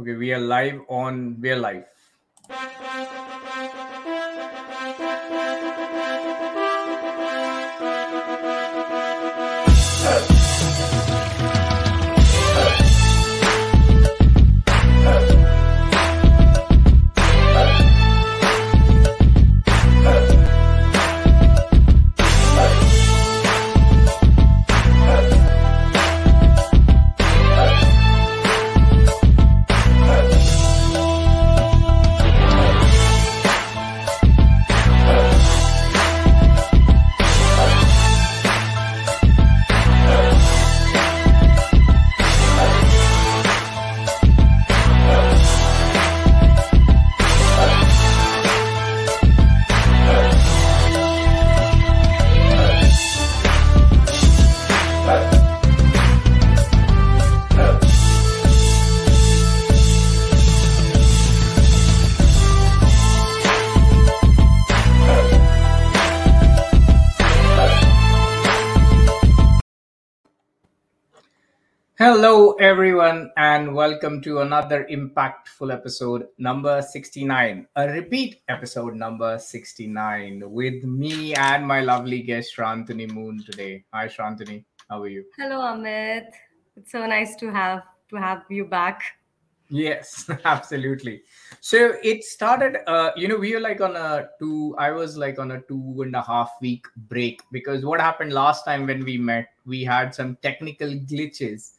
Okay, we are live on. We are live. Everyone, and welcome to another impactful episode number 69, a repeat episode number 69 with me and my lovely guest, Shrantani Moon, today. Hi, Shrantani. How are you? Hello, Amit. It's so nice to have to have you back. Yes, absolutely. So it started, uh, you know, we were like on a two, I was like on a two and a half week break because what happened last time when we met, we had some technical glitches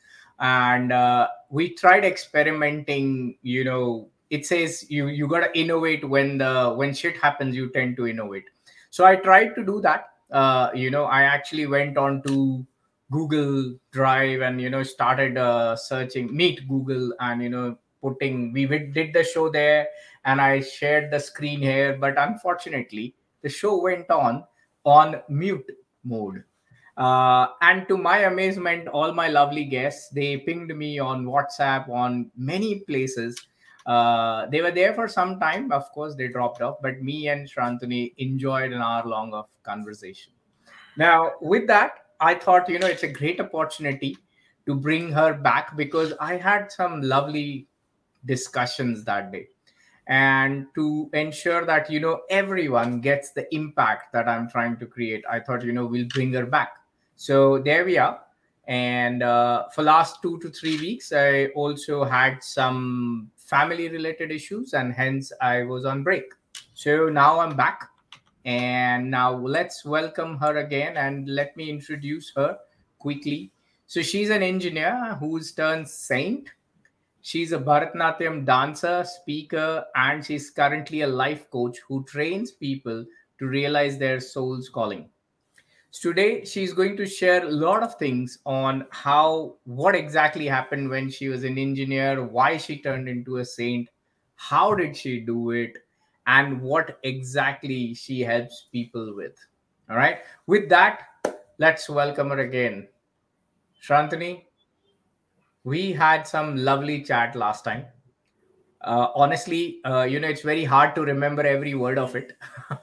and uh, we tried experimenting you know it says you you got to innovate when the when shit happens you tend to innovate. So i tried to do that. Uh, you know i actually went on to google drive and you know started uh, searching meet google and you know putting we did the show there and i shared the screen here. But unfortunately the show went on on mute mode uh, and to my amazement, all my lovely guests, they pinged me on WhatsApp, on many places. Uh, they were there for some time. Of course, they dropped off, but me and Shrantani enjoyed an hour long of conversation. Now, with that, I thought, you know, it's a great opportunity to bring her back because I had some lovely discussions that day. And to ensure that, you know, everyone gets the impact that I'm trying to create, I thought, you know, we'll bring her back so there we are. And uh, for last two to three weeks, I also had some family related issues, and hence I was on break. So now I'm back, and now let's welcome her again, and let me introduce her quickly. So she's an engineer who's turned saint. She's a Bharatanatyam dancer, speaker, and she's currently a life coach who trains people to realize their soul's calling. Today, she's going to share a lot of things on how, what exactly happened when she was an engineer, why she turned into a saint, how did she do it, and what exactly she helps people with. All right. With that, let's welcome her again. Shrantani, we had some lovely chat last time. Uh, honestly, uh, you know, it's very hard to remember every word of it.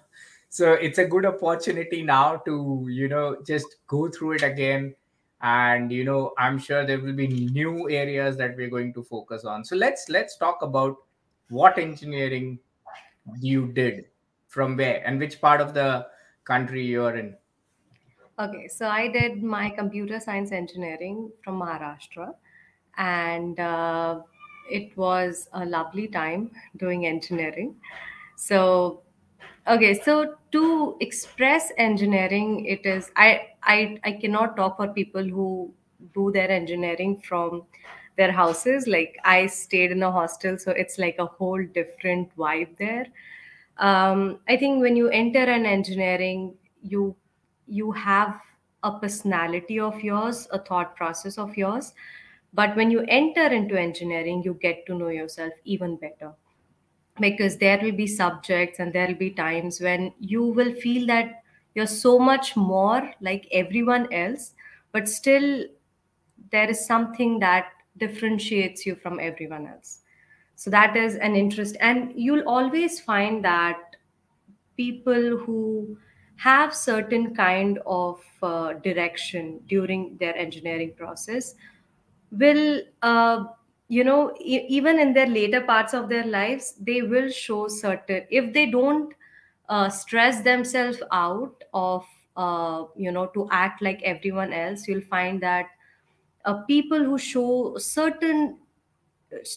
so it's a good opportunity now to you know just go through it again. And you know i'm sure there will be new areas that we're going to focus on. So let's let's talk about what engineering you did from where and which part of the country you're in. Okay so i did my computer science engineering from maharashtra. And uh, it was a lovely time doing engineering. So Okay, so to express engineering, it is I I I cannot talk for people who do their engineering from their houses. Like I stayed in a hostel, so it's like a whole different vibe there. Um, I think when you enter an engineering, you you have a personality of yours, a thought process of yours. But when you enter into engineering, you get to know yourself even better because there will be subjects and there will be times when you will feel that you're so much more like everyone else but still there is something that differentiates you from everyone else. So that is an interest. And you'll always find that people who have certain kind of uh, direction during their engineering process will uh, you know e- even in their later parts of their lives they will show certain if they don't uh, stress themselves out of uh, you know to act like everyone else you'll find that uh, people who show certain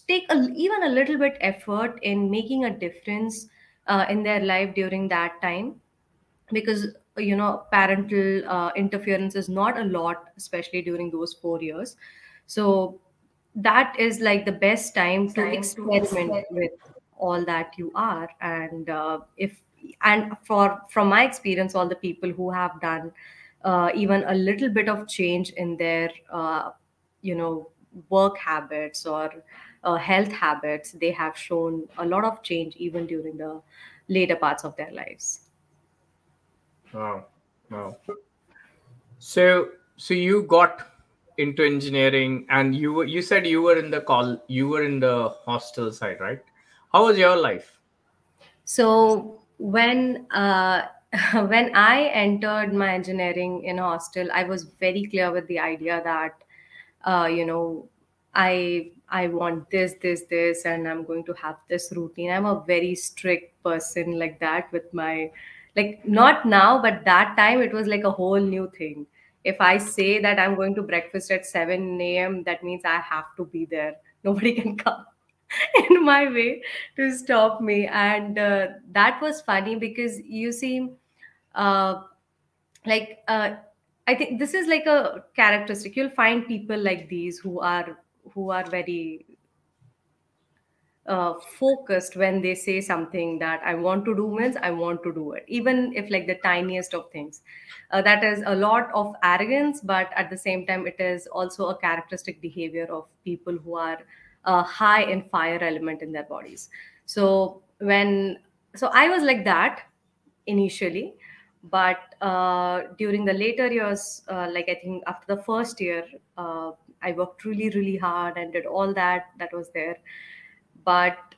take a, even a little bit effort in making a difference uh, in their life during that time. Because you know parental uh, interference is not a lot especially during those 4 years. So that is like the best time to experiment with all that you are and uh, if and for from my experience all the people who have done uh, even a little bit of change in their uh, you know work habits or uh, health habits they have shown a lot of change even during the later parts of their lives Wow. Wow. So so you got into engineering and you were you said you were in the call you were in the hostel side, right? How was your life? So when uh, when I entered my engineering in hostel, I was very clear with the idea that uh, you know I I want this this this and I'm going to have this routine. I'm a very strict person like that with my like not now, but that time it was like a whole new thing. If I say that I'm going to breakfast at 7 a.m., that means I have to be there. Nobody can come in my way to stop me and uh, that was funny because you see uh, like uh, i think this is like a characteristic you'll find people like these who are who are very uh, focused when they say something that I want to do means I want to do it, even if like the tiniest of things. Uh, that is a lot of arrogance, but at the same time, it is also a characteristic behavior of people who are uh, high in fire element in their bodies. So when so I was like that initially, but uh, during the later years, uh, like I think after the first year, uh, I worked really really hard and did all that that was there but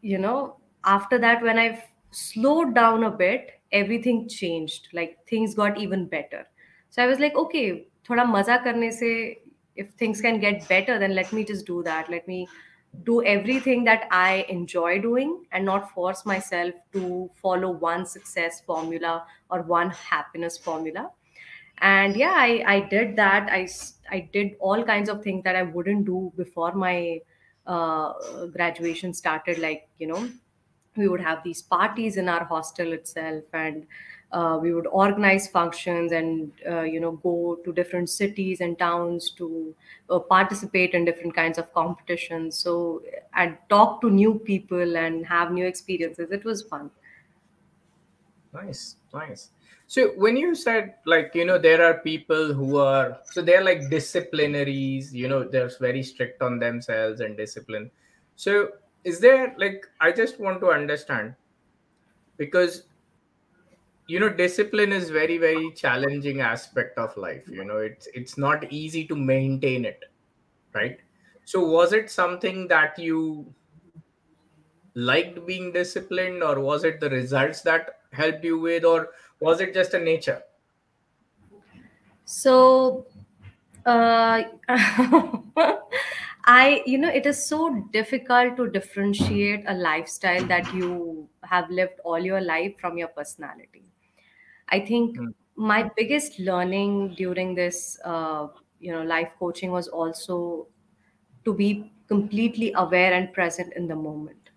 you know after that when i slowed down a bit everything changed. Like things got even better. So i was like okay thoda maza karne se if things can get better then let me just do that. Let me do everything that i enjoy doing and not force myself to follow one success formula or one happiness formula. And yeah i i did that. I i did all kinds of things that i wouldn't do before my uh, graduation started like you know we would have these parties in our hostel itself and uh, we would organize functions and uh, you know go to different cities and towns to uh, participate in different kinds of competitions. So and talk to new people and have new experiences. It was fun. Nice, nice. So when you said like you know there are people who are so they're like disciplinaries, you know, they're very strict on themselves and discipline. So is there like I just want to understand because you know discipline is very very challenging aspect of life. You know, it's it's not easy to maintain it, right? So was it something that you liked being disciplined or was it the results that helped you with or was it just a nature? So uh, i you know it is so difficult to differentiate a lifestyle that you have lived all your life from your personality. I think Hmm. my biggest learning during this uh, you know life coaching was also to be completely aware and present in the moment.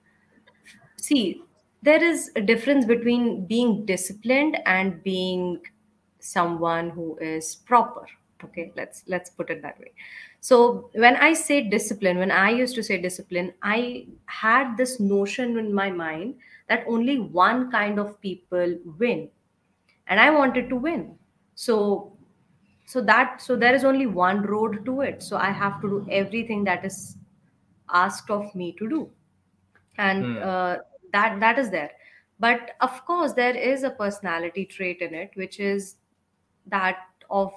See there is a difference between being disciplined and being someone who is proper. Okay let's let's put it that way. So when i say discipline when i used to say discipline i had this notion in my mind that only one kind of people win and i wanted to win. So so that so there is only one road to it. So i have to do everything that is asked of me to do. And Hmm. uh, that that is there. But of course there is a personality trait in it which is that of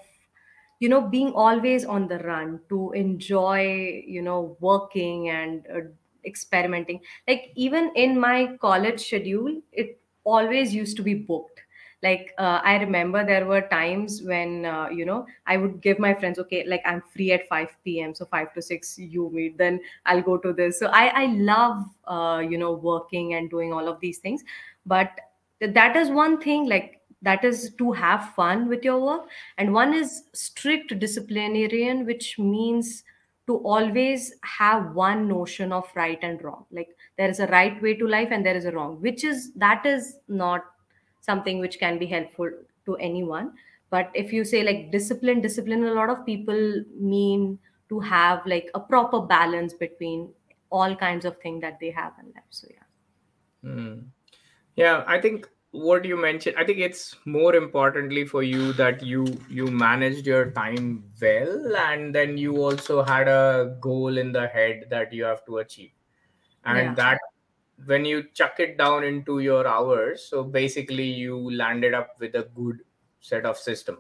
you know being always on the run to enjoy you know working and uh, experimenting. Like even in my college schedule it always used to be booked like uh, i remember there were times when uh, you know i would give my friends okay like i'm free at 5 p.m so 5 to 6 you meet then i'll go to this. So i i love uh, you know working and doing all of these things. But th- that is one thing like that is to have fun with your work. And one is strict disciplinarian which means to always have one notion of right and wrong. Like there is a right way to life and there is a wrong which is that is not something which can be helpful to anyone. But if you say like discipline discipline a lot of people mean to have like a proper balance between all kinds of things that they have in life. So yeah. Hmm. Yeah, I think what you mentioned, I think it's more importantly for you that you you managed your time well, and then you also had a goal in the head that you have to achieve, and yeah. that when you chuck it down into your hours, so basically you landed up with a good set of system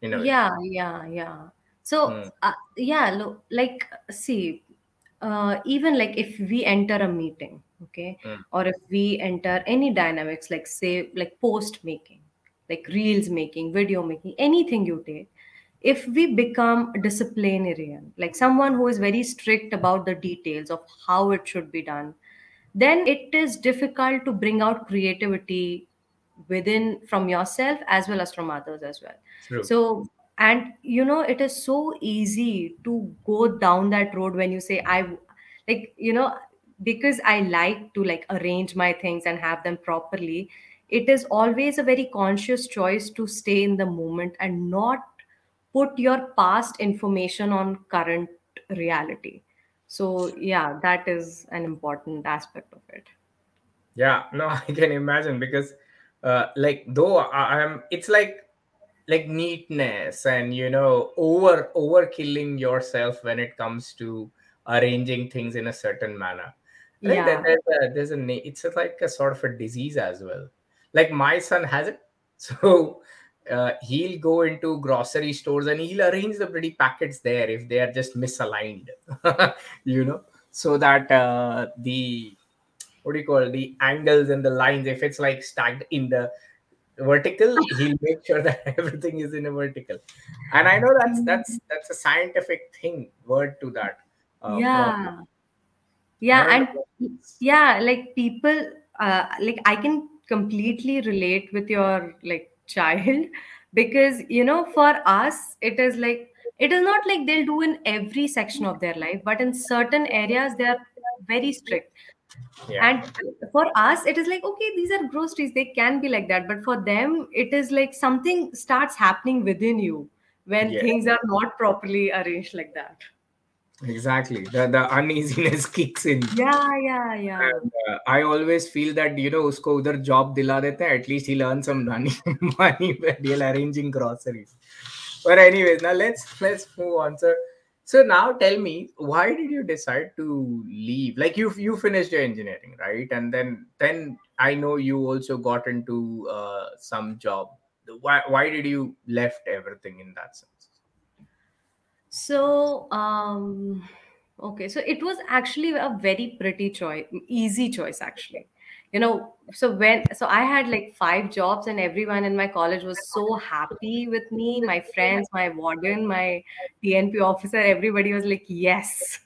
you know. Yeah, yeah, yeah. So, Hmm. uh, yeah, lo- like, see, uh, even like if we enter a meeting, okay, Hmm. or if we enter any dynamics, like say, like post making, like reels making, video making, anything you take, if we become disciplinarian, like someone who is very strict about the details of how it should be done, then it is difficult to bring out creativity within from yourself as well as from others as well True. so and you know it is so easy to go down that road when you say i like you know because i like to like arrange my things and have them properly it is always a very conscious choice to stay in the moment and not put your past information on current reality so yeah that is an important aspect of it. Yeah, no, I can imagine because, uh, like, though I, I'm, it's like like neatness and you know over over killing yourself when it comes to arranging things in a certain manner that yeah. there's a there's a it's like a sort of a disease as well. Like my son has it. So uh, he'll go into grocery stores and he'll arrange the pretty packets there if they are just misaligned you know? So that uh, the what do you call it, the angles and the lines if it's like stacked in the vertical he'll make sure that everything is in a vertical. And i know that's that's that's a scientific thing word to that uh, yeah. I yeah and yeah like people uh, like i can completely relate with your like child because you know for us it is like it is not like they'll do in every section of their life but in certain areas they are very strict. Yeah. And for us it is like okay these are groceries they can be like that but for them it is like something starts happening within you when yeah. things are not properly arranged like that exactly. The the uneasiness kicks in. Yeah yeah yeah. And uh, i always feel that you know usko udhar job dila dete at least he'll earn some money money he'll arranging groceries. But anyways now let's let's move on sir. So now tell me why did you decide to leave? Like you you finished your engineering right? And then then i know you also got into uh, some job. Why why did you left everything in that sense So, um, okay, so it was actually a very pretty choice, easy choice actually. You know, so when so I had like five jobs and everyone in my college was so happy with me, my friends, my warden, my TNP officer, everybody was like, yes.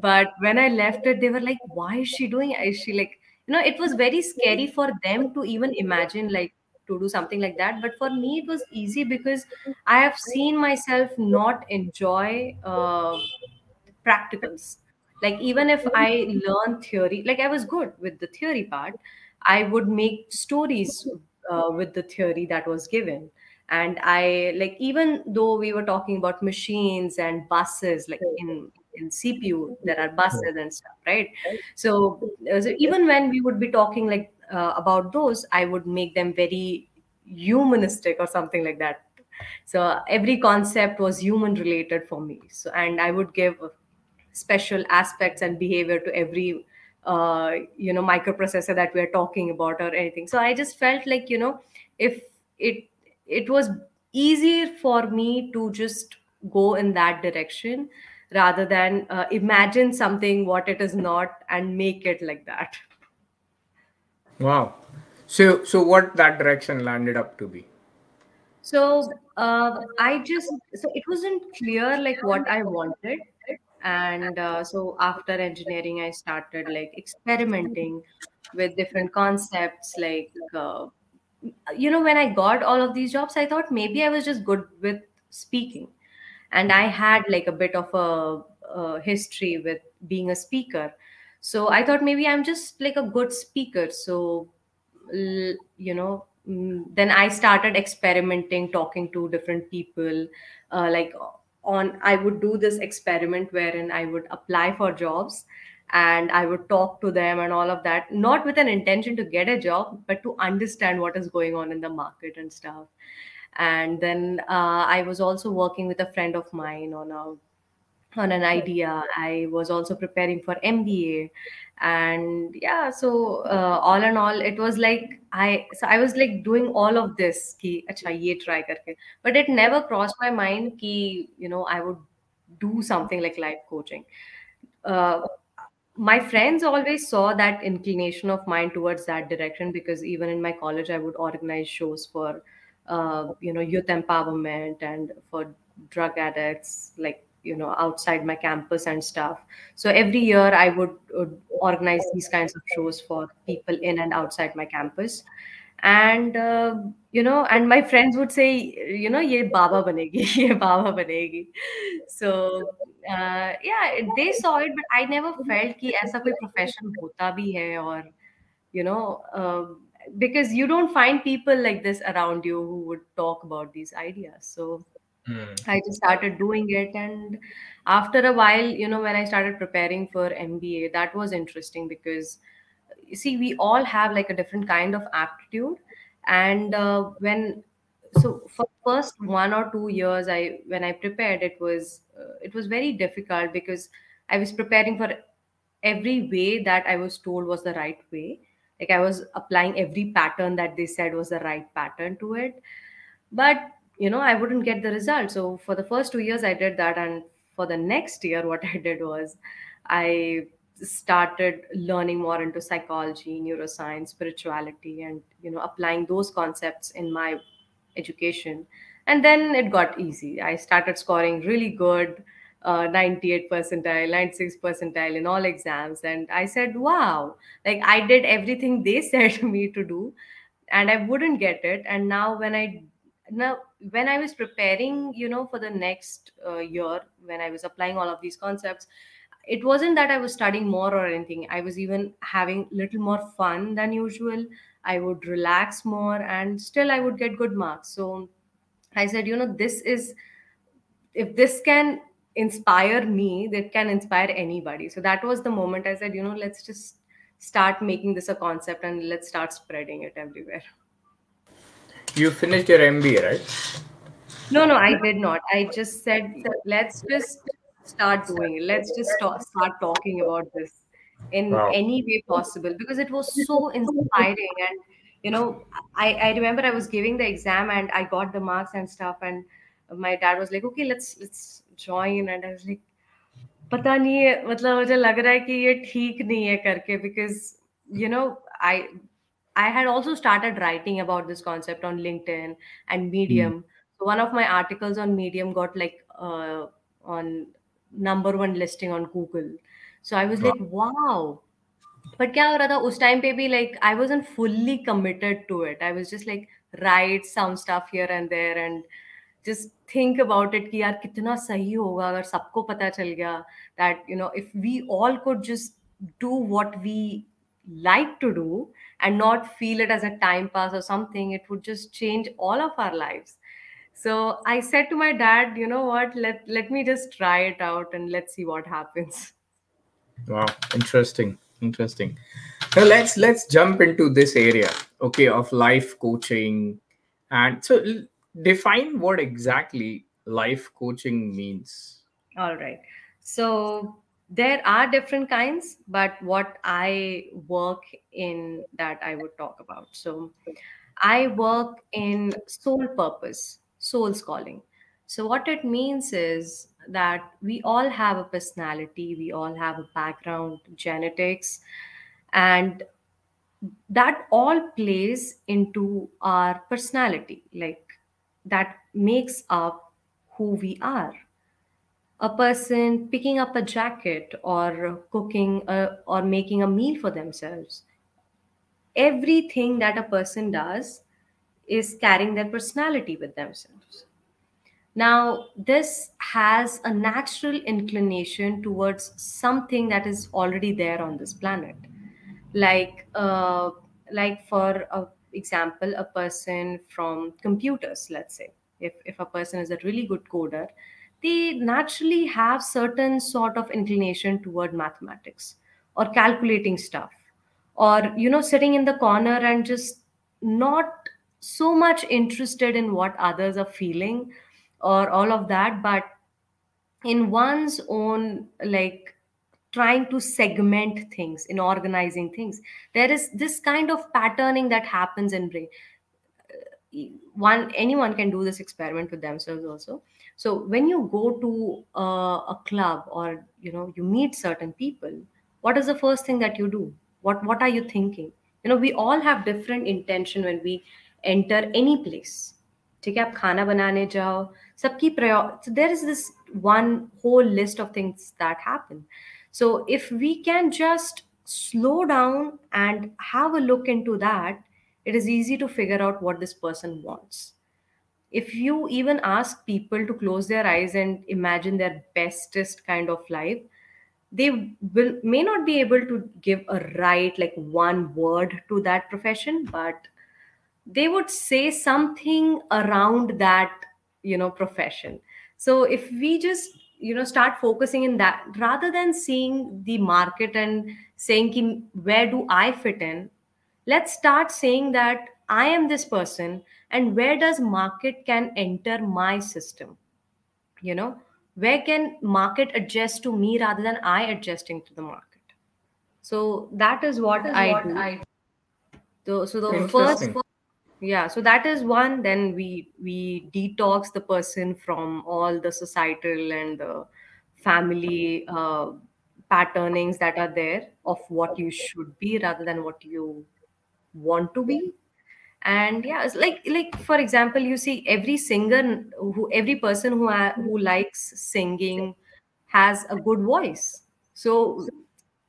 But when I left it, they were like, why is she doing? Is she like, you know, it was very scary for them to even imagine like to do something like that. But for me, it was easy because I have seen myself not enjoy uh, practicals. Like even if I learn theory, like I was good with the theory part, I would make stories uh, with the theory that was given. And I like even though we were talking about machines and buses, like in in CPU there are buses and stuff, right? So, uh, so even when we would be talking like uh, about those, I would make them very humanistic or something like that. So every concept was human related for me. So and i would give special aspects and behavior to every uh, you know microprocessor that we are talking about or anything. So i just felt like you know if it it was easier for me to just go in that direction rather than uh, imagine something what it is not and make it like that wow So, so what that direction landed up to be? So uh, I just so it wasn't clear like what I wanted, and uh, so after engineering, I started like experimenting with different concepts. Like uh, you know, when I got all of these jobs, I thought maybe I was just good with speaking, and I had like a bit of a, a history with being a speaker. So I thought maybe I'm just like a good speaker. So you know mm, then i started experimenting talking to different people uh, like on i would do this experiment wherein i would apply for jobs and i would talk to them and all of that not with an intention to get a job but to understand what is going on in the market and stuff and then uh, i was also working with a friend of mine on a on an idea. I was also preparing for MBA, and yeah, so uh, all in all, it was like I so I was like doing all of this ki acha ye try karke, but it never crossed my mind ki you know I would do something like life coaching. Uh, my friends always saw that inclination of mine towards that direction because even in my college i would organize shows for uh, you know youth empowerment and for drug addicts like you know outside my campus and stuff. So every year i would, would organize these kinds of shows for people in and outside my campus. And uh, you know and my friends would say you know ye baba banegi ye baba banegi. So uh, yeah they saw it but i never felt ki aisa koi profession hota bhi hai or you know uh, because you don't find people like this around you who would talk about these ideas. So Hmm. I just started doing it. And after a while, you know, when I started preparing for MBA, that was interesting because you see, we all have like a different kind of aptitude. And uh, when, so for first one or two years, I, when I prepared, it was, uh, it was very difficult because I was preparing for every way that I was told was the right way. Like I was applying every pattern that they said was the right pattern to it but you know i wouldn't get the result. So for the first two years i did that. And for the next year what i did was i started learning more into psychology neuroscience spirituality and you know applying those concepts in my education. And then it got easy. I started scoring really good uh, 98 percentile 96 percentile in all exams. And i said wow. Like i did everything they said me to do and i wouldn't get it. And now when i now when i was preparing you know for the next uh, year when i was applying all of these concepts it wasn't that i was studying more or anything. I was even having little more fun than usual. I would relax more and still i would get good marks. So i said you know this is if this can inspire me that can inspire anybody. So that was the moment i said you know let's just start making this a concept and let's start spreading it everywhere You finished your MBA, right? No, no, I did not. I just said, let's just start doing it. Let's just start, start talking about this in Wow. any way possible because it was so inspiring. And, you know, I, I remember I was giving the exam and I got the marks and stuff. And my dad was like, okay, let's, let's join. And I was like, पता नहीं है मतलब मुझे लग रहा है कि ये ठीक नहीं है करके because you know I I had also started writing about this concept on LinkedIn and Hmm. Medium. So one of my articles on Medium got like uh, on number one listing on Google. So I was Wow. like, wow. But क्या हो रहा था उस time पे भी like I wasn't fully committed to it. I was just like write some stuff here and there and just think about it कि यार कितना सही होगा अगर सबको पता चल गया that you know if we all could just do what we like to do and not feel it as a time pass or something it would just change all of our lives so i said to my dad you know what let let me just try it out and let's see what happens Wow. Interesting. Interesting. Now let's let's jump into this area, okay, of life coaching, and so define what exactly life coaching means. All right. So there are different kinds, but what I work in that I would talk about. So I work in soul purpose, soul's calling. So what it means is that we all have a personality, we all have a background, genetics, and that all plays into our personality like that makes up who we are a person picking up a jacket or cooking a, or making a meal for themselves. Everything that a person does is carrying their personality with themselves. Now this has a natural inclination towards something that is already there on this planet. Like uh, like for a example a person from computers let's say. If, if a person is a really good coder they naturally have certain sort of inclination toward mathematics or calculating stuff or you know sitting in the corner and just not so much interested in what others are feeling or all of that but in one's own like trying to segment things in organizing things there is this kind of patterning that happens in brain. Uh, one anyone can do this experiment with themselves also so when you go to a, a club or you know you meet certain people what is the first thing that you do what what are you thinking you know we all have different intention when we enter any place ठीक है आप खाना बनाने जाओ सबकी प्रायो so there is this one whole list of things that happen so if we can just slow down and have a look into that it is easy to figure out what this person wants if you even ask people to close their eyes and imagine their bestest kind of life they will may not be able to give a right like one word to that profession but they would say something around that you know profession. So if we just you know start focusing in that rather than seeing the market and saying where do i fit in let's start saying that i am this person and where does market can enter my system? You know where can market adjust to me rather than i adjusting to the market? So that is what That is i what do. I so, so the first Interesting. yeah so that is one then we we detox the person from all the societal and the family uh, patternings that are there of what you should be rather than what you want to be and yeah it's like like for example you see every singer who every person who ha- who likes singing has a good voice. So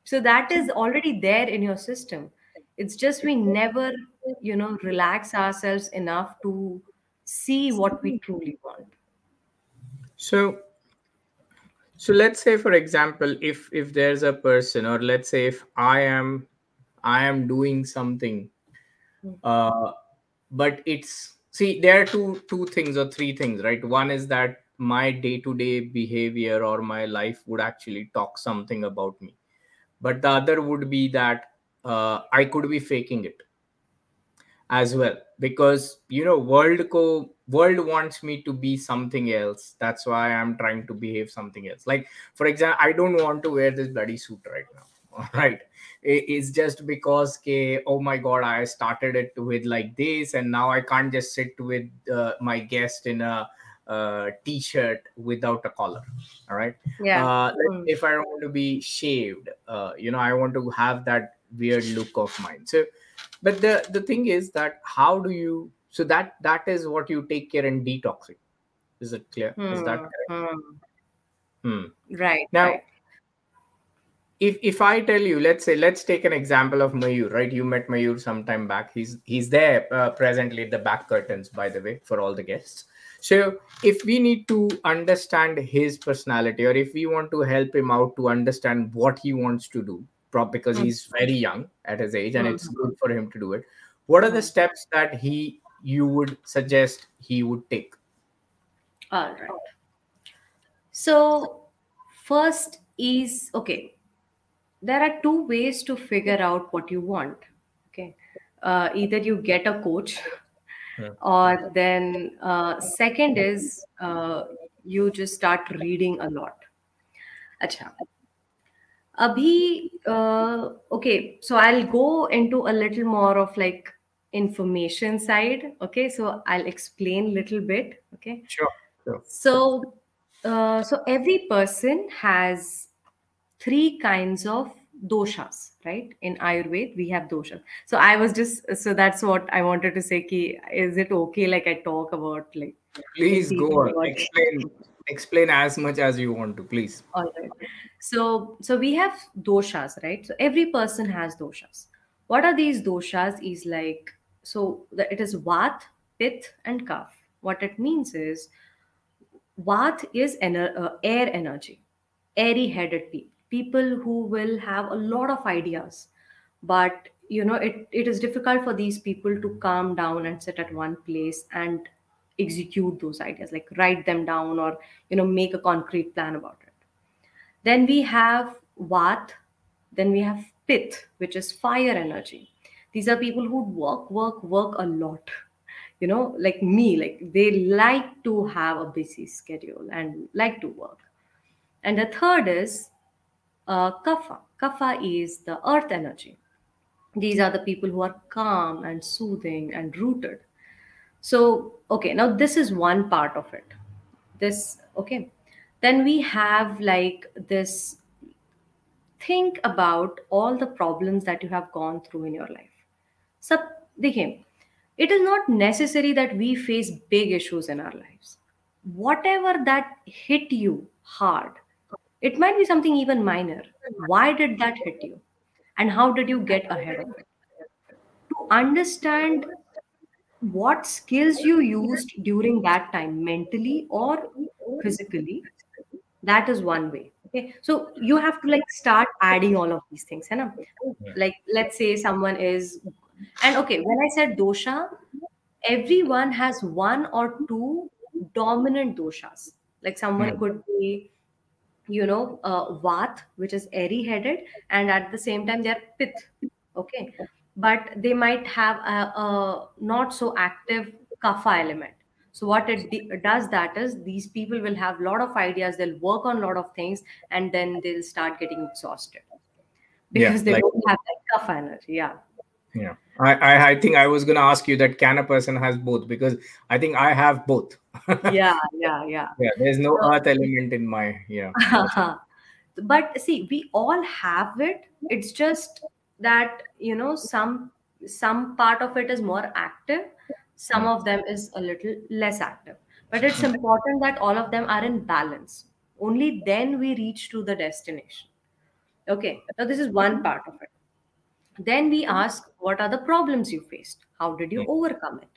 so that is already there in your system. It's just we never you know relax ourselves enough to see what we truly want. So so let's say for example if if there's a person or let's say if I am I am doing something Mm. uh but it's see there are two two things or three things right? One is that my day to day behavior or my life would actually talk something about me. But the other would be that uh, i could be faking it as well. Because you know world co world wants me to be something else. That's why i'm trying to behave something else. Like for example i don't want to wear this bloody suit right now right it's just because ke, oh my god i started it with like this and now i can't just sit with uh, my guest in a uh, t-shirt without a collar all right yeah uh, Mm. if I want to be shaved, uh, you know, I want to have that weird look of mine. So, but the the thing is that how do you? So that that is what you take care in detoxing. Is it clear? Is that Hmm, correct? Hmm. right Now, right if if I tell you, let's say, let's take an example of Mayur, right? You met Mayur some time back. He's he's there uh, presently at the back curtains, by the way, for all the guests. So if we need to understand his personality, or if we want to help him out to understand what he wants to do, because Hmm, he's very young at his age, and it's good for him to do it. What are the hmm. steps that he you would suggest he would take? all right so first is okay there are two ways to figure out what you want okay? Uh, either you get a coach Yeah. or then uh, second is uh, you just start reading a lot. Acha. Abhi uh, okay so i'll go into a little more of like information side okay? So i'll explain little bit okay? Sure. Sure. so uh, so every person has three kinds of doshas, right? In Ayurveda, we have doshas. So I was just so that's what I wanted to say. Ki, is it okay? Like I talk about like Please go on. Explain explain as much as you want to, please. all right. So so we have doshas, right? So every person has doshas. What are these doshas? Is like so the, it is vat, pith, and kaph. What it means is Vat is ener- uh, air energy, airy headed people, people who will have a lot of ideas. But you know, it, it is difficult for these people to calm down and sit at one place and execute those ideas, like write them down or you know, make a concrete plan about it. Then we have Vat, then we have Pith, which is fire energy. These are people who work, work, work a lot. You know, like me, like they like to have a busy schedule and like to work. And the third is uh, Kapha. Kapha is the earth energy. These are the people who are calm and soothing and rooted. So, okay, now this is one part of it. This, okay. Then we have like this think about all the problems that you have gone through in your life. So, देखिए, it is not necessary that we face big issues in our lives. Whatever that hit you hard, it might be something even minor. Why did that hit you? And how did you get ahead of it? To understand what skills you used during that time, mentally or physically, that is one way okay so you have to like start adding all of these things? Yeah. like let's say someone is and okay when i said dosha everyone has one or two dominant doshas like someone could be you know uh, vat which is airy headed and at the same time they're pith okay? But they might have a, a not so active kapha element. So what it does that is these people will have a lot of ideas they'll work on a lot of things and then they'll start getting exhausted. Yeah, because they like don't have that kapha energy yeah. Yeah. I, I I think I was gonna ask you that can a person has both? Because I think I have both. Yeah yeah yeah Yeah, there's no so earth element in my yeah. but see we all have it it's just that you know some some part of it is more active some Hmm. of them is a little less active but it's Hmm. important that all of them are in balance only then we reach to the destination okay now this is one part of it then we ask what are the problems you faced how did you Hmm. overcome it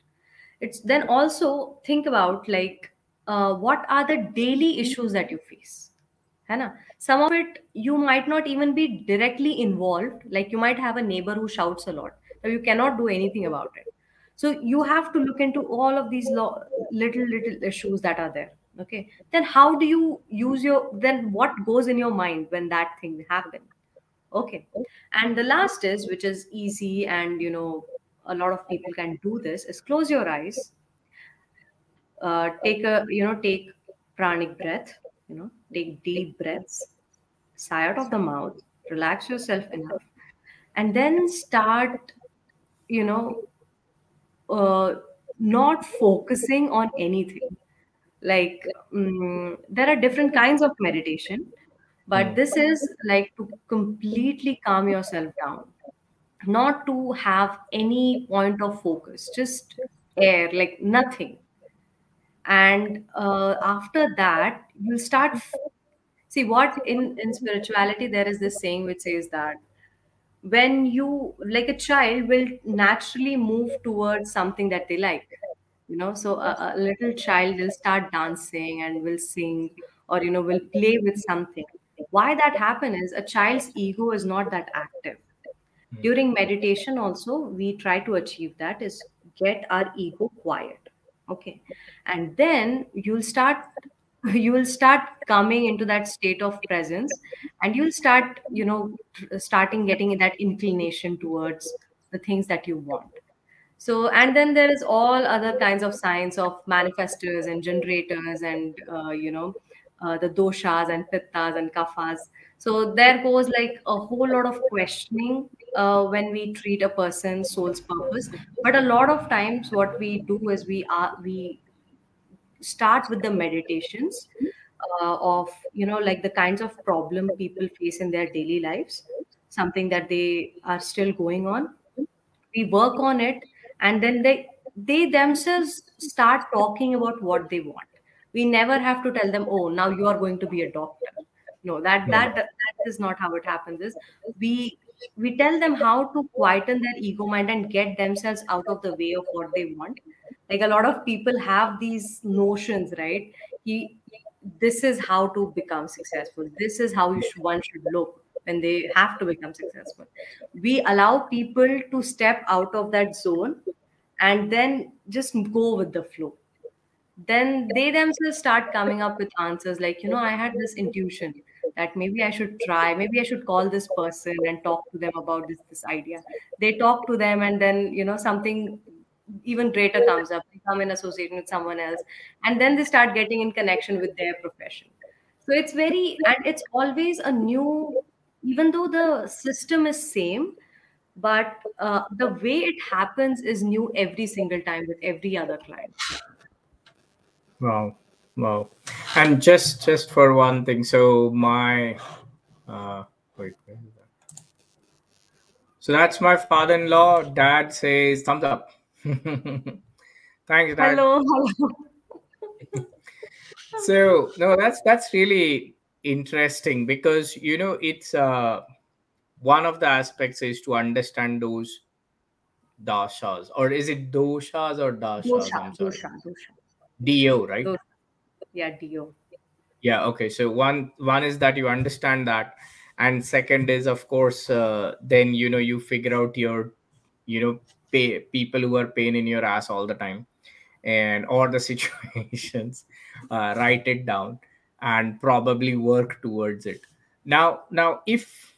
it's then also think about like uh, what are the daily issues that you face? है some of it you might not even be directly involved like you might have a neighbor who shouts a lot so you cannot do anything about it. So you have to look into all of these lo- little little issues that are there okay? Then how do you use your then what goes in your mind when that thing happens? Okay. And the last is which is easy and you know a lot of people can do this is close your eyes. Uh, take a you know take pranic breath you know take deep breaths sigh out of the mouth relax yourself enough and then start you know uh, not focusing on anything. Like mm, there are different kinds of meditation but Hmm. this is like to completely calm yourself down not to have any point of focus just air like nothing. And uh, after that you'll start see what in in spirituality there is this saying which says that when you like a child will naturally move towards something that they like you know? So a, a little child will start dancing and will sing or you know will play with something. Why that happen is a child's ego is not that active. During meditation also we try to achieve that is get our ego quiet okay? And then you'll start you will start coming into that state of presence and you'll start you know starting getting that inclination towards the things that you want. So and then there is all other kinds of science of manifestors and generators and uh, you know uh, the doshas and pittas and kaphas so there goes like a whole lot of questioning uh, when we treat a person's soul's purpose. But a lot of times what we do is we are we start with the meditations uh, of you know like the kinds of problem people face in their daily lives something that they are still going on. We work on it and then they they themselves start talking about what they want. We never have to tell them oh now you are going to be a doctor no that that that is not how it happens is we we tell them how to quieten their ego mind and get themselves out of the way of what they want. Like a lot of people have these notions right? He, this is how to become successful. This is how you should, one should look when they have to become successful. We allow people to step out of that zone and then just go with the flow. Then they themselves start coming up with answers like you know i had this intuition that maybe i should try maybe i should call this person and talk to them about this this idea. They talk to them and then you know something even greater comes up. They come in association with someone else and then they start getting in connection with their profession. So it's very and it's always a new even though the system is same but uh, the way it happens is new every single time with every other client. Wow, wow. And just just for one thing, so my uh wait, where is that? So that's my father-in-law. Dad says thumbs up. Thanks, Dad. hello hello So no, that's that's really interesting because you know it's uh one of the aspects is to understand those dashas, or is it doshas or dashas? dosha I'm sorry, dosha dosha do right? dosha yeah dio yeah okay so one one is that you understand that and second is of course uh, then you know you figure out your you know pay people who are pain in your ass all the time and or the situations uh, write it down and probably work towards it. Now now if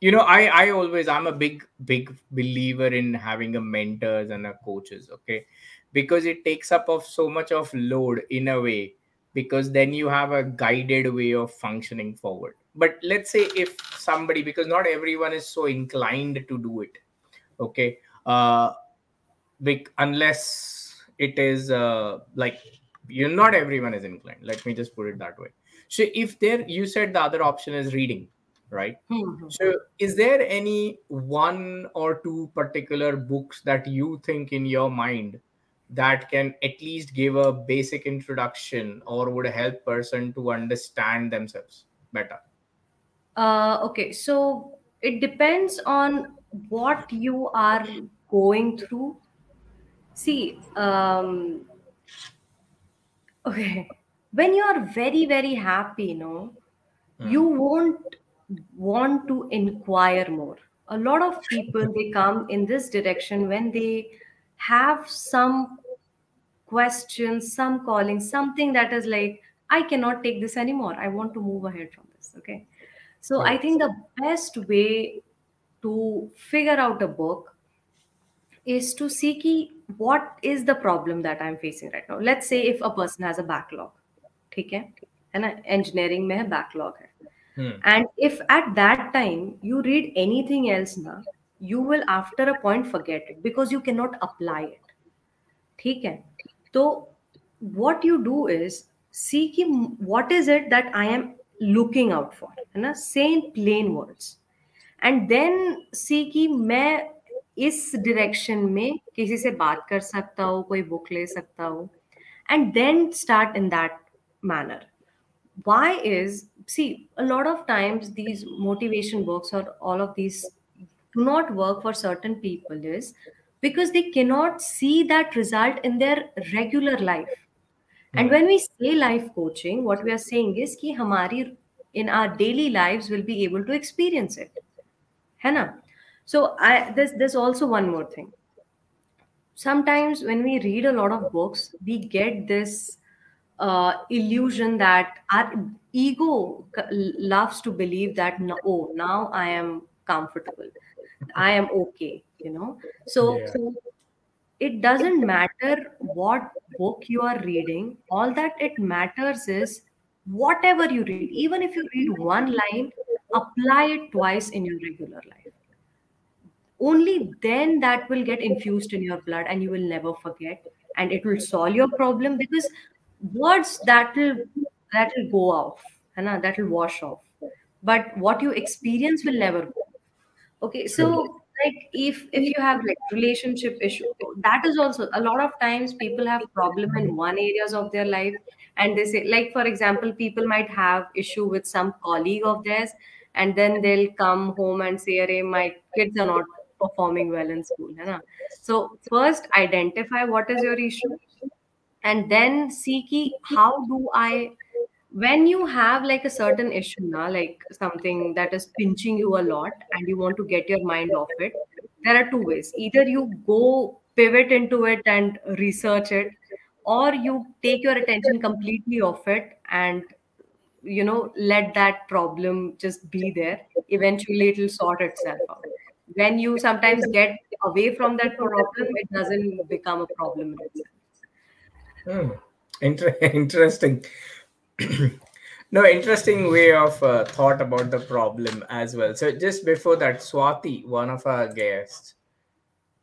you know i i always i'm a big big believer in having a mentors and a coaches okay? Because it takes up of so much of load in a way because then you have a guided way of functioning forward. But let's say if somebody because not everyone is so inclined to do it okay uh bec- unless it is uh like you not everyone is inclined. Let me just put it that way. So if there you said the other option is reading right? Mhm. so is there any one or two particular books that you think in your mind that can at least give a basic introduction or would help person to understand themselves better? Uh, okay so it depends on what you are going through. See um okay when you are very very happy no Hmm. you won't want to inquire more. A lot of people they come in this direction when they have some questions, some calling, something that is like, I cannot take this anymore. I want to move ahead from this. Okay. So right. I think the best way to figure out a book is to see what is the problem that I'm facing right now. Let's say if a person has a backlog, okay, and engineering may have backlog. Hmm. And if at that time you read anything else, now you will after a point forget it because you cannot apply it ठीक है तो what you do is see कि what is it that I am looking out for है ना say in plain words and then see कि मैं इस direction में किसी से बात कर सकता हूँ कोई book ले सकता हूँ and then start in that manner why is see a lot of times these motivation books or all of these do not work for certain people is because they cannot see that result in their regular life. And hmm. when we say life coaching, what we are saying is ki hamari in our daily lives will be able to experience it. Hai na? So I there's there's also one more thing. Sometimes when we read a lot of books, we get this uh, illusion that our ego loves to believe that oh now I am comfortable i am okay you know? So Yeah. it doesn't matter what book you are reading. All that it matters is whatever you read. Even if you read one line apply it twice in your regular life. Only then that will get infused in your blood and you will never forget and it will solve your problem because words that will that will go off ना, that will wash off. But what you experience will never go Okay, so like if if you have like relationship issue, that is also a lot of times people have problem in one areas of their life, and they say like for example, people might have issue with some colleague of theirs, and then they'll come home and say, hey my kids are not performing well in school." ना? So first identify what is your issue, and then see ki how do I when you have like a certain issue now like something that is pinching you a lot and you want to get your mind off it there are two ways either you go pivot into it and research it or you take your attention completely off it and you know let that problem just be there eventually it will sort itself out when you sometimes get away from that problem it doesn't become a problem in itself Hmm. Inter- interesting. no, interesting way of uh, thought about the problem as well. So just before that, Swati, one of our guests,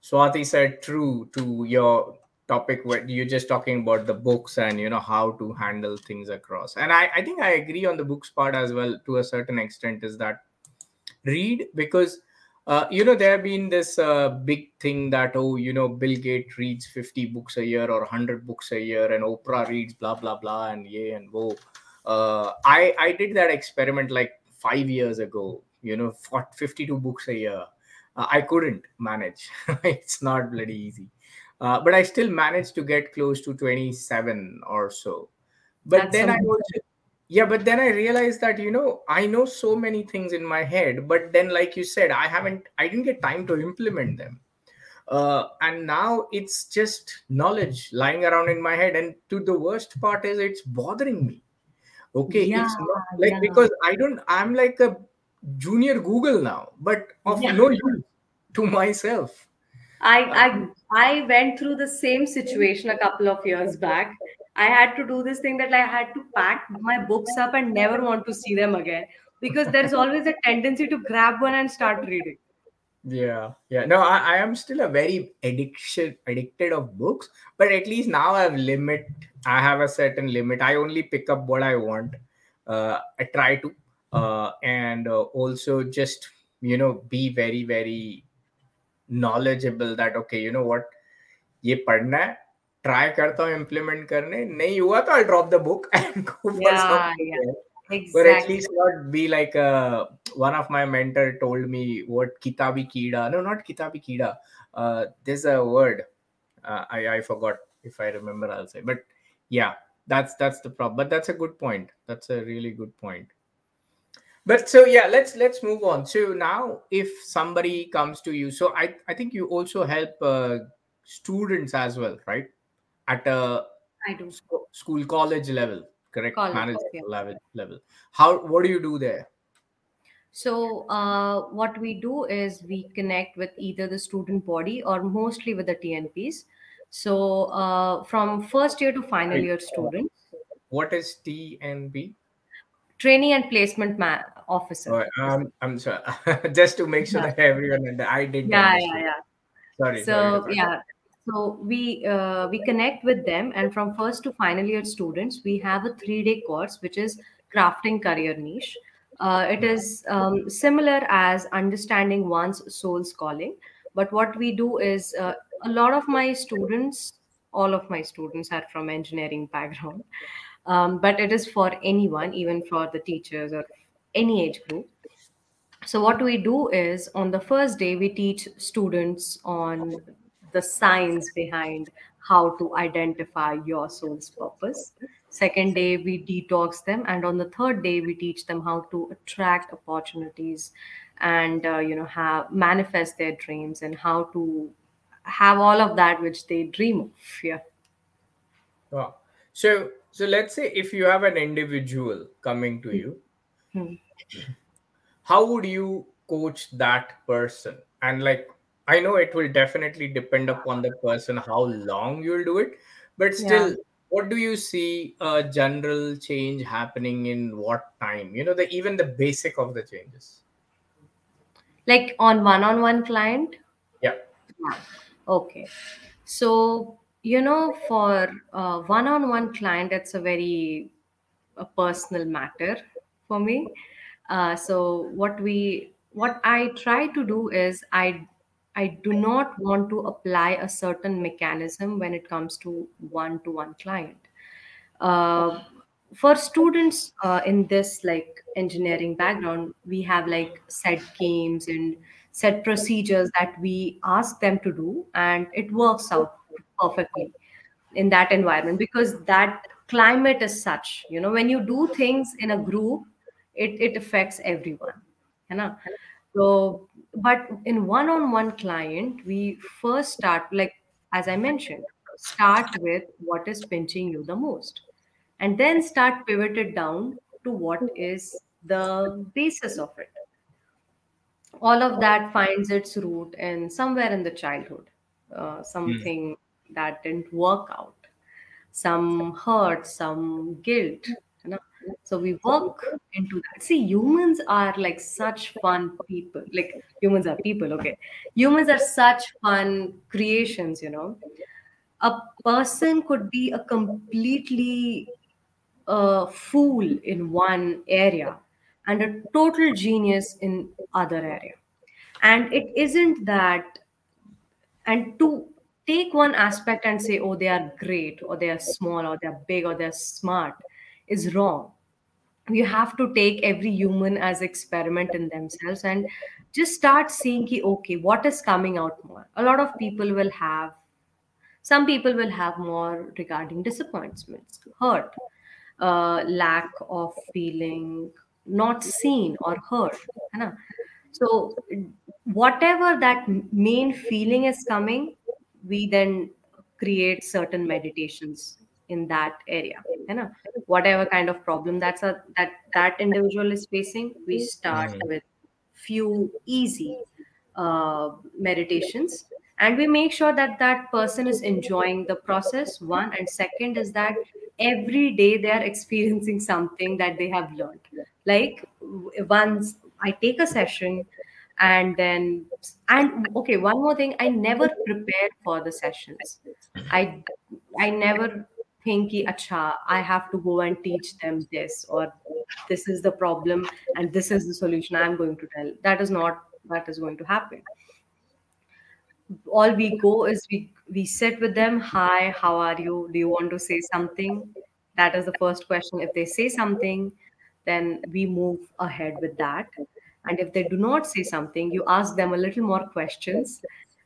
Swati said true to your topic where you're just talking about the books and you know how to handle things across. And I, I think I agree on the books part as well to a certain extent is that read because uh, you know there have been this uh, big thing that oh you know bill gates reads 50 books a year or 100 books a year and oprah reads blah blah blah and yeah and whoa uh, i i did that experiment like five years ago you know for 52 books a year. Uh, i couldn't manage. It's not bloody easy. Uh, but i still managed to get close to 27 or so. But that's then i also yeah but then i realized that you know i know so many things in my head but then like you said i haven't i didn't get time to implement them. Uh, and now it's just knowledge lying around in my head and to the worst part is it's bothering me. Okay yeah it's not like yeah. because i don't i'm like a junior google now but of yeah. no use to myself. I I I went through the same situation a couple of years back. I had to do this thing that I had to pack my books up and never want to see them again because there is always a tendency to grab one and start reading. Yeah, yeah. No, I, I am still a very addiction addicted of books, but at least now I have limit. I have a certain limit. I only pick up what I want. Uh, I try to, uh, and uh, also just you know be very very knowledgeable that okay, you know what, ये पढ़ना है try करता हूँ implement करने नहीं हुआ तो I drop the book and go for Yeah, something yeah, else but at exactly. least not be like uh, one of my mentor told me what kitabi kida no not kitabi kida uh, there's a word uh, I, I forgot if i remember i'll say but yeah that's that's the problem but that's a good point that's a really good point but so yeah let's let's move on so now if somebody comes to you so i i think you also help uh, students as well right At a I do. sco- school college level correct? College, yeah. managerial level level. How what do you do there? So, uh, what we do is we connect with either the student body or mostly with the TNPs. So, uh, from first year to final year students, what is TNP training and placement ma- officer. um, i'm sorry. Just to make sure Yeah, that everyone under, i didn't yeah, yeah, yeah. sorry sorry So about yeah, so we uh, we connect with them, and from first to final year students, we have a three day course which is crafting career niche. Uh, it is um, similar as understanding one's soul's calling, but what we do is uh, a lot of my students, all of my students are from engineering background, um, but it is for anyone, even for the teachers or any age group so what we do is on the first day we teach students on the science behind how to identify your soul's purpose second day we detox them and on the third day we teach them how to attract opportunities and uh, you know have manifest their dreams and how to have all of that which they dream of yeah wow. so so let's say if you have an individual coming to you Hmm. how would you coach that person and like i know it will definitely depend upon the person how long you'll do it but yeah. still what do you see a general change happening in what time? You know the even the basic of the changes. Like on one-on-one client? Yeah. Okay. So, you know, for uh, one-on-one client, it's a very a personal matter for me. Uh, so what we what I try to do is I I do not want to apply a certain mechanism when it comes to one to one client. Uh, for students uh, in this like engineering background, we have like set games and set procedures that we ask them to do, and it works out perfectly in that environment because that climate is such you know when you do things in a group it, it affects everyone you know so but in one-on-one client we first start like as i mentioned start with what is pinching you the most and then start pivoted down to what is the basis of it all of that finds its root in somewhere in the childhood uh, Hmm. something that didn't work out some hurt some guilt so we work into that. See humans are like such fun people. Like humans are people okay? Humans are such fun creations you know? A person could be a completely uh, fool in one area and a total genius in other area. And it isn't that and to take one aspect and say oh they are great or they are small or they're big or they're smart is wrong you have to take every human as experiment in themselves and just start seeing ki, okay what is coming out more a lot of people will have some people will have more regarding disappointments hurt uh, lack of feeling not seen or heard ना? so whatever that main feeling is coming we then create certain meditations in that area you know whatever kind of problem that's a that that individual is facing we start Hmm. with few easy uh, meditations. And we make sure that that person is enjoying the process. One. And second is that every day they are experiencing something that they have learned. Like once i take a session and then and okay one more thing. I never prepare for the sessions. I i never think ki, acha i have to go and teach them this or this is the problem and this is the solution i'm going to tell. That is not that is going to happen. All we go is we we sit with them hi how are you? Do you want to say something? That is the first question. If they say something then we move ahead with that. And if they do not say something you ask them a little more questions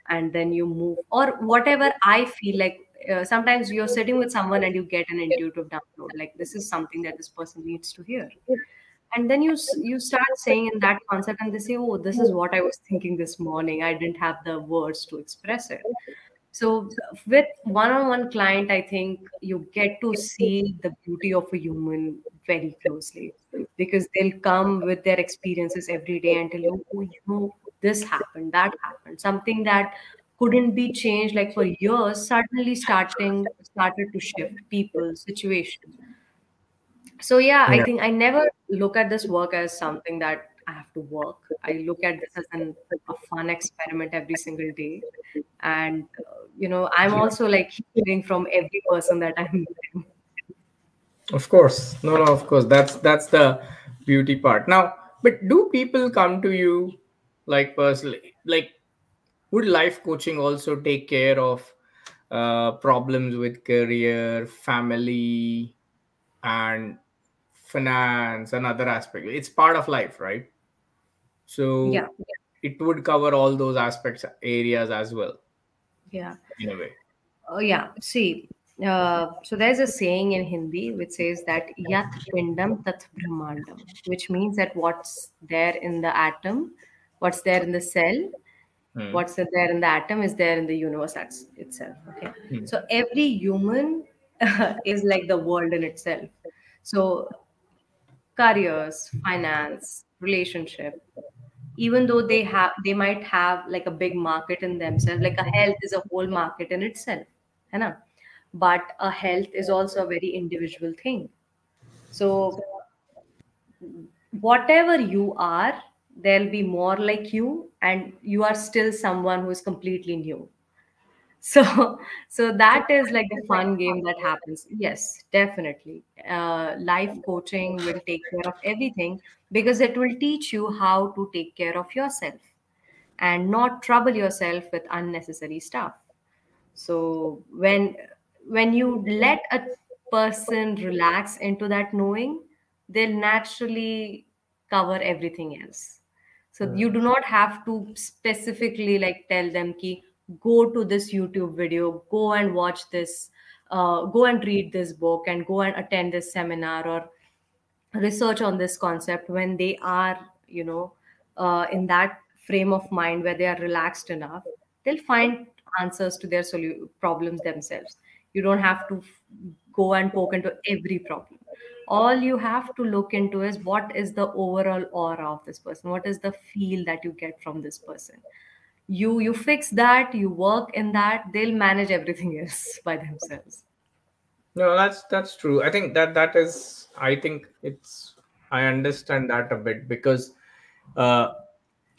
and then you move. Or whatever i feel like uh, sometimes you're sitting with someone and you get an intuitive download like this is something that this person needs to hear. And then you you start saying in that concept and they say oh this is what i was thinking this morning. I didn't have the words to express it. So with one-on-one client i think you get to see the beauty of a human very closely because they'll come with their experiences every day and tell you oh you know this happened that happened. Something that couldn't be changed like for years suddenly starting started to shift people situation so yeah, I think I never look at this work as something that I have to work. I look at this as an, a fun experiment every single day. And, uh, you know, I'm also like hearing from every person that I'm meeting. Of course. No, no, of course. That's that's the beauty part. Now, but do people come to you like personally? Like, would life coaching also take care of uh, problems with career, family, and finance and other aspects? It's part of life, right? So Yeah, it would cover all those aspects areas as well yeah. in a way. Oh, yeah. See, uh, so there's a saying in Hindi which says that Yat Pindam Tat Brahmandam, which means that what's there in the atom, what's there in the cell, Hmm. what's there in the atom is there in the universe itself okay Hmm. so every human is like the world in itself so careers finance relationship even though they have they might have like a big market in themselves like a health is a whole market in itself है ना? but a health is also a very individual thing so whatever you are there'll be more like you and you are still someone who is completely new. So so that is like the fun game that happens. Yes definitely. Uh, life coaching will take care of everything because it will teach you how to take care of yourself and not trouble yourself with unnecessary stuff. So when when you let a person relax into that knowing they'll naturally cover everything else so you do not have to specifically like tell them ki go to this youtube video go and watch this uh, go and read this book and go and attend this seminar or research on this concept when they are you know uh, in that frame of mind where they are relaxed enough they'll find answers to their solu- problems themselves. You don't have to f- go and poke into every problem all you have to look into is what is the overall aura of this person what is the feel that you get from this person you you fix that you work in that they'll manage everything else by themselves No, that's that's true. I think that that is. I think it's. I understand that a bit because uh,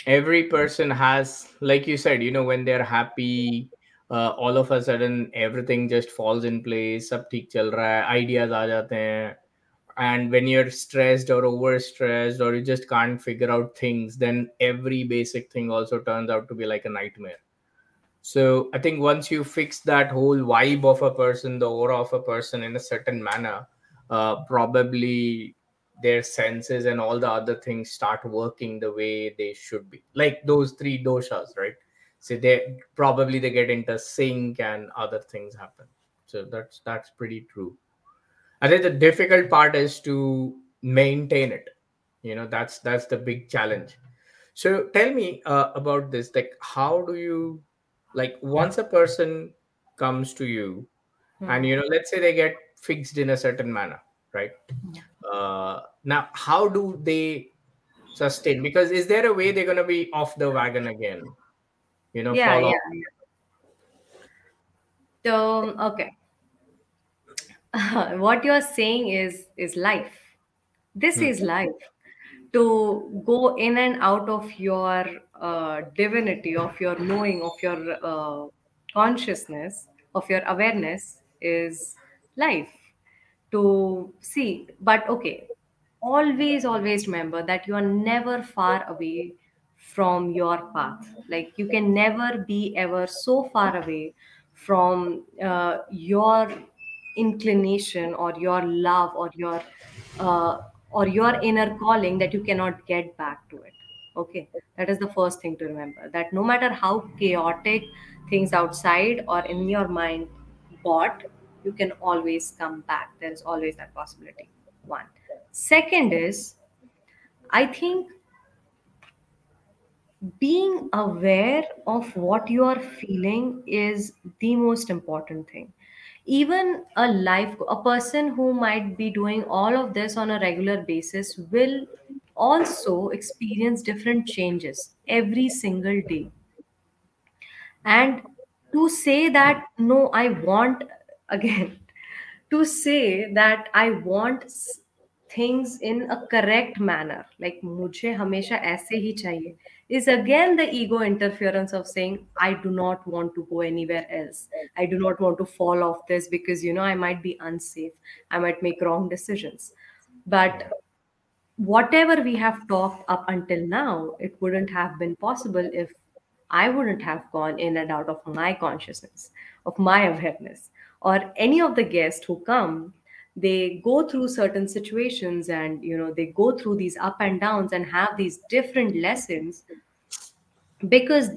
every person has, like you said, you know, when they're happy, uh, all of a sudden everything just falls in place. सब ठीक चल रहा है, ideas आ जाते हैं. and when you're stressed or overstressed or you just can't figure out things, then every basic thing also turns out to be like a nightmare. So I think once you fix that whole vibe of a person, the aura of a person in a certain manner, uh, probably their senses and all the other things start working the way they should be. Like those three doshas, right? So they probably they get into sync and other things happen. So that's that's pretty true. I think the difficult part is to maintain it. You know, that's that's the big challenge. So tell me uh, about this. Like, how do you like once a person comes to you, and Hmm. you know, let's say they get fixed in a certain manner, right? Uh, now, how do they sustain? Because is there a way they're gonna be off the wagon again? You know, yeah yeah off. so okay what you're saying is is life. This is life. To go in and out of your uh, divinity of your knowing of your uh, consciousness of your awareness is life. To see but okay always always remember that you are never far away from your path. Like you can never be ever so far away from uh, your inclination or your love or your uh, or your inner calling that you cannot get back to it. Okay? That is the first thing to remember that no matter how chaotic things outside or in your mind got you can always come back. There is always that possibility. One. Second is i think being aware of what you are feeling is the most important thing even a life a person who might be doing all of this on a regular basis will also experience different changes every single day. And to say that no i want again to say that i want things in a correct manner like mujhe hamesha aise hi chahiye is again the ego interference of saying i do not want to go anywhere else i do not want to fall off this because you know i might be unsafe i might make wrong decisions but whatever we have talked up until now, it wouldn't have been possible if I wouldn't have gone in and out of my consciousness, of my awareness, or any of the guests who come. They go through certain situations and you know they go through these up and downs and have these different lessons because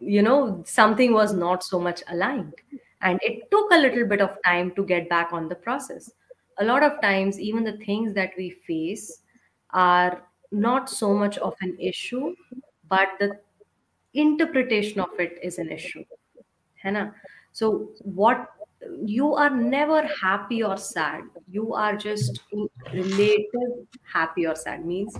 you know something was not so much aligned. And it took a little bit of time to get back on the process. A lot of times even the things that we face are not so much of an issue but the interpretation of it is an issue. ना so what you are never happy or sad. You are just relative happy or sad means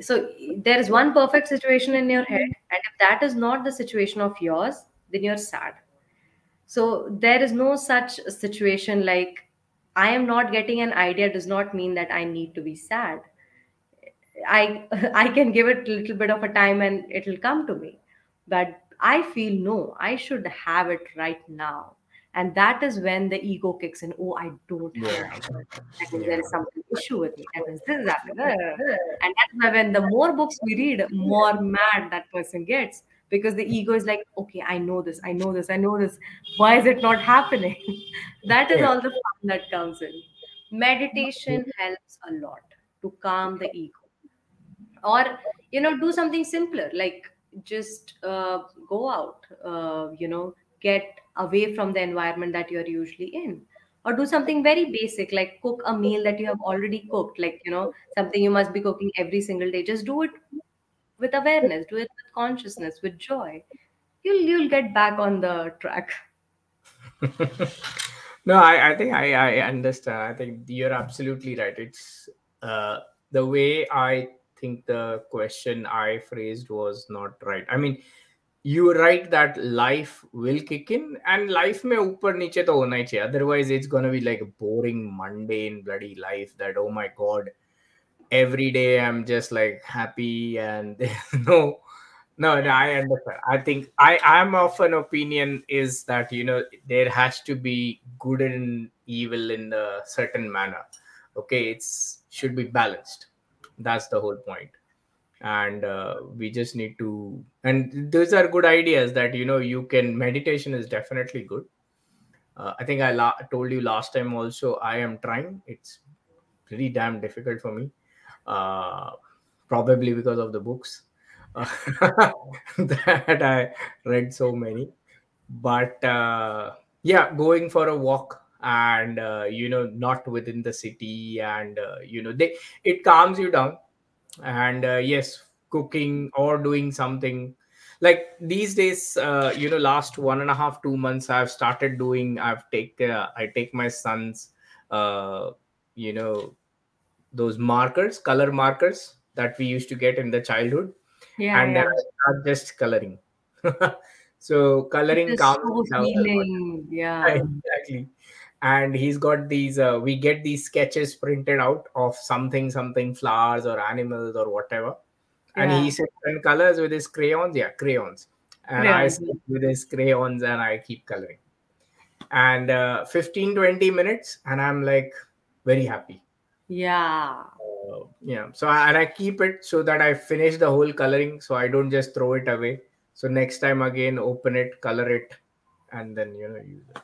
so there is one perfect situation in your head and if that is not the situation of yours then you're sad. So there is no such situation like i am not getting an idea does not mean that i need to be sad. I i can give it a little bit of a time and it'll come to me. But I feel no, I should have it right now. And that is when the ego kicks in. Oh, I don't have Yeah. it. That means Yeah. is some issue with me. That means this is happening. And that's why when the more books we read, more mad that person gets. Because the ego is like, okay, I know this, I know this, I know this. Why is it not happening? that is Yeah. all the fun that comes in. Meditation helps a lot to calm the ego or you know do something simpler like just uh, go out uh, you know get away from the environment that you're usually in or do something very basic like cook a meal that you have already cooked like you know something you must be cooking every single day just do it with awareness do it with consciousness with joy you'll you'll get back on the track no, I, I think I, I understand. I think you're absolutely right. It's uh, the way I think the question I phrased was not right. I mean, you were right that life will kick in and life में ऊपर नीचे तो होना ही चाहिए otherwise it's gonna be like a boring mundane bloody life that oh my god every day I'm just like happy and no no, no, I understand. I think I am of an opinion is that you know there has to be good and evil in a certain manner. Okay, it's should be balanced. That's the whole point, and uh, we just need to. And those are good ideas that you know you can. Meditation is definitely good. Uh, I think I la- told you last time also. I am trying. It's pretty damn difficult for me, uh, probably because of the books uh, that I read so many. But uh, yeah, going for a walk and uh, you know not within the city and you know they it calms you down and uh, yes cooking or doing something. Like these days uh, you know last one and a half two months i've started doing i've take uh, i take my son's uh, you know those markers color markers that we used to get in the childhood. Yeah and then yeah. I start just coloring. so coloring is calms so me down healing. Yeah. Exactly. And he's got these. Uh, we get these sketches printed out of something, something flowers or animals or whatever. And yeah he sits and colors with his crayons. Yeah, crayons. And I crayons sit with his crayons and I keep coloring. And uh, 15, 20 minutes, and I'm like very happy. yeah Uh, yeah. So I, and I keep it so that I finish the whole coloring, so I don't just throw it away. So next time again, open it, color it, and then you know use it.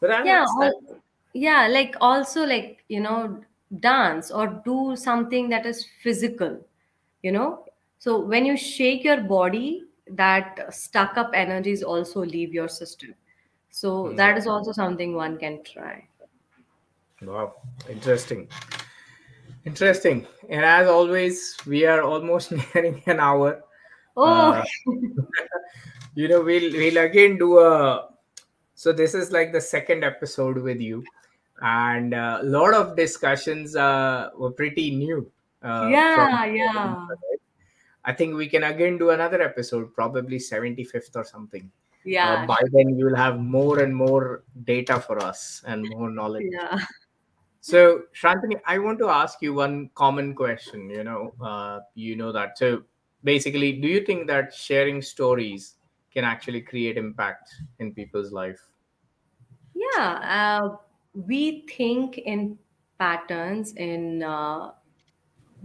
But that- yeah al- yeah like also like you know dance or do something that is physical you know so when you shake your body that stuck up energies also leave your system so Hmm. that is also something one can try Wow, interesting, interesting. And as always, we are almost nearing an hour. oh Uh, you know, we'll we'll again do a. So this is like the second episode with you, and a lot of discussions uh, were pretty new. Uh, yeah yeah I think we can again do another episode, probably 75th or something. Uh, yeah by then, you will have more and more data for us and more knowledge. yeah So, Shantini, I want to ask you one common question. You know, uh, you know that. So, basically, do you think that sharing stories can actually create impact in people's life? Yeah uh, we think in patterns in uh,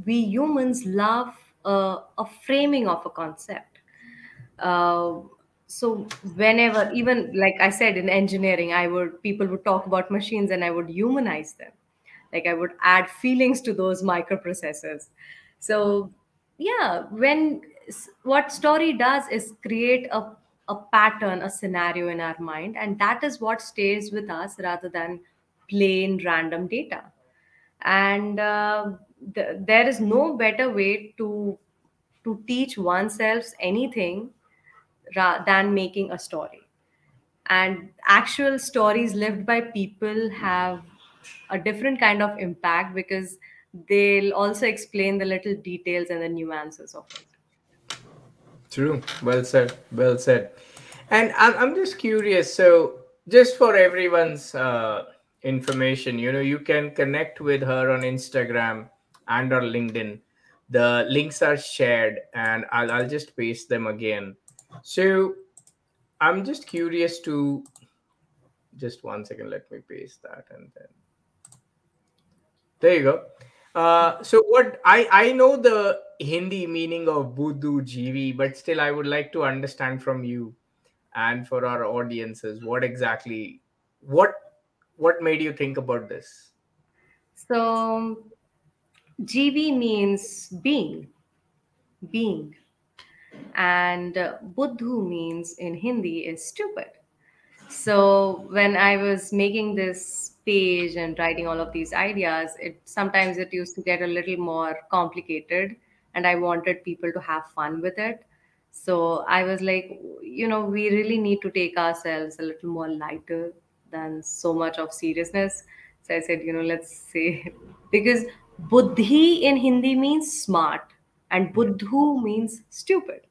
we humans love uh, a framing of a concept. Uh, so whenever even like i said in engineering i would people would talk about machines and i would humanize them. Like i would add feelings to those microprocessors. So yeah when s- what story does is create a, a pattern a scenario in our mind and that is what stays with us rather than plain random data. And uh, th- there is no better way to to teach oneself anything ra- than making a story. And actual stories lived by people have a different kind of impact because they'll also explain the little details and the nuances of it True. Well said. Well said. And I'm, I'm just curious. So, just for everyone's uh, information, you know, you can connect with her on Instagram and or LinkedIn. The links are shared, and I'll, I'll just paste them again. So, I'm just curious to just one second. Let me paste that and then there you go. Uh, so what I I know the Hindi meaning of Buddhu Jivi, but still I would like to understand from you and for our audiences what exactly what what made you think about this? So, Jeevi means being, being, and uh, Buddhu means in Hindi is stupid. So when I was making this page and writing all of these ideas, it sometimes it used to get a little more complicated, and I wanted people to have fun with it. So I was like, you know, we really need to take ourselves a little more lighter than so much of seriousness. So I said, you know, let's say because buddhi in Hindi means smart and buddhu means stupid.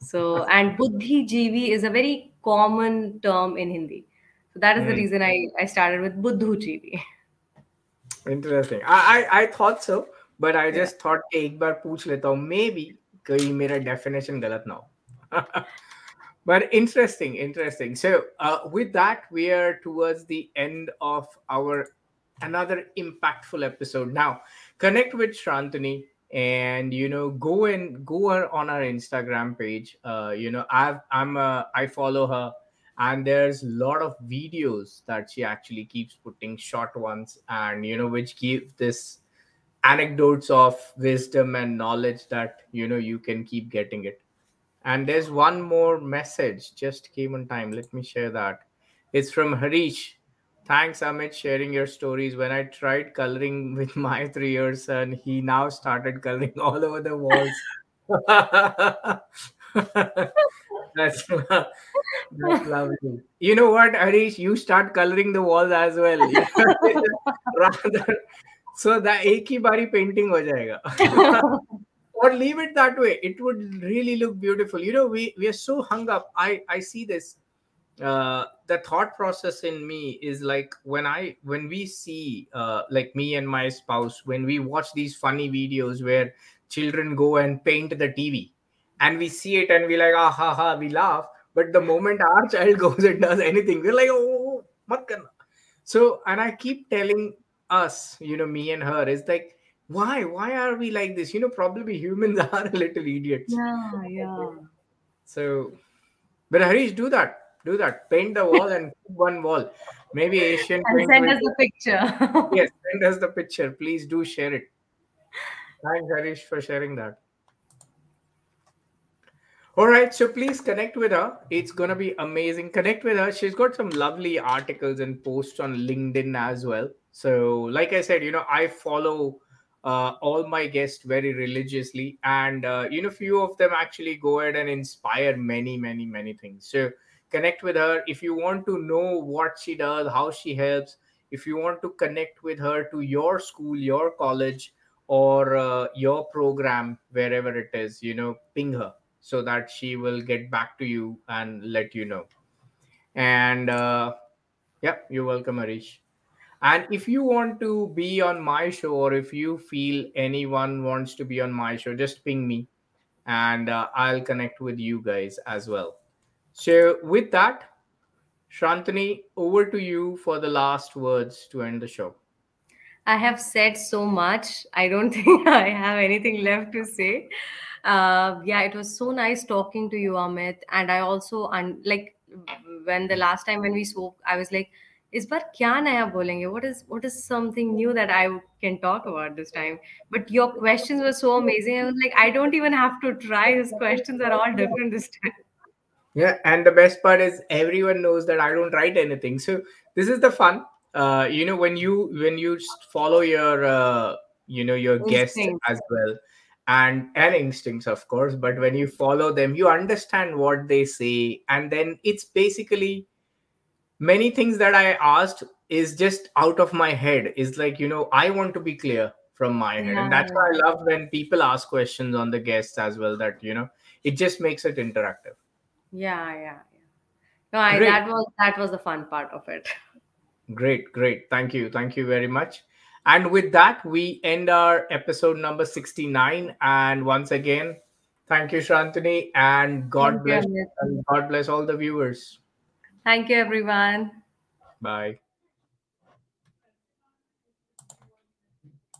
So, and buddhi jivi is a very common term in Hindi. So that is the Hmm. reason I, I started with buddhu jivi. Interesting. I, I I thought so, but I Yeah. just thought कि एक बार पूछ लेता हूँ maybe कहीं मेरा definition गलत ना हो. but interesting, interesting. So uh, with that, we are towards the end of our another impactful episode. Now, connect with Shrantani and you know go and go on our Instagram page. Uh, you know I've I'm uh, I follow her. And there's a lot of videos that she actually keeps putting short ones. And you know which give this anecdotes of wisdom and knowledge that you know you can keep getting it. And there's one more message. Just came on time. Let me share that. It's from harish Thanks, Amit, sharing your stories. When I tried coloring with my three year son, he now started coloring all over the walls. that's, that's lovely. You know what, Harish, You start coloring the walls as well. Rather, so that ek bari painting ho jayega. or leave it that way. It would really look beautiful. You know, we, we are so hung up. I, I see this uh, the thought process in me is like when I when we see uh, like me and my spouse when we watch these funny videos where children go and paint the TV and we see it and we like ah ha ha we laugh but the moment our child goes and does anything we're like oh mat karna. so and i keep telling us you know me and her is like why why are we like this you know probably humans are a little idiots Yeah, yeah. so but harish do that do that paint the wall and one wall maybe asian And send us the picture. yes send us the picture please do share it thanks harish for sharing that all right, so please connect with her. It's gonna be amazing. Connect with her. She's got some lovely articles and posts on LinkedIn as well. So, like I said, you know, I follow uh, all my guests very religiously, and uh, you know, few of them actually go ahead and inspire many, many, many things. So, connect with her if you want to know what she does, how she helps. If you want to connect with her to your school, your college, or uh, your program, wherever it is, you know, ping her so that she will get back to you and let you know. And uh, yeah, you're welcome, Harish. And if you want to be on my show, or if you feel anyone wants to be on my show, just ping me and uh, I'll connect with you guys as well. So, with that, Shantani, over to you for the last words to end the show. I have said so much. I don't think I have anything left to say. Uh, yeah, it was so nice talking to you, Amit. And I also, un- like, when the last time when we spoke, I was like, इस बार क्या नया बोलेंगे what is what is something new that I can talk about this time but your questions were so amazing I was like I don't even have to try his questions are all different this time Yeah, and the best part is everyone knows that I don't write anything. So this is the fun. Uh, you know, when you when you follow your uh, you know your guests as well, and and instincts, of course. But when you follow them, you understand what they say, and then it's basically many things that I asked is just out of my head. Is like you know I want to be clear from my head, and that's why I love when people ask questions on the guests as well. That you know it just makes it interactive. Yeah yeah yeah no I, Great. that was that was the fun part of it Great, great. Thank you. Thank you very much. And with that, we end our episode number 69. And once again, Thank you, Shantanu, and God Thank bless Amit. and God bless all the viewers. Thank you, everyone. Bye.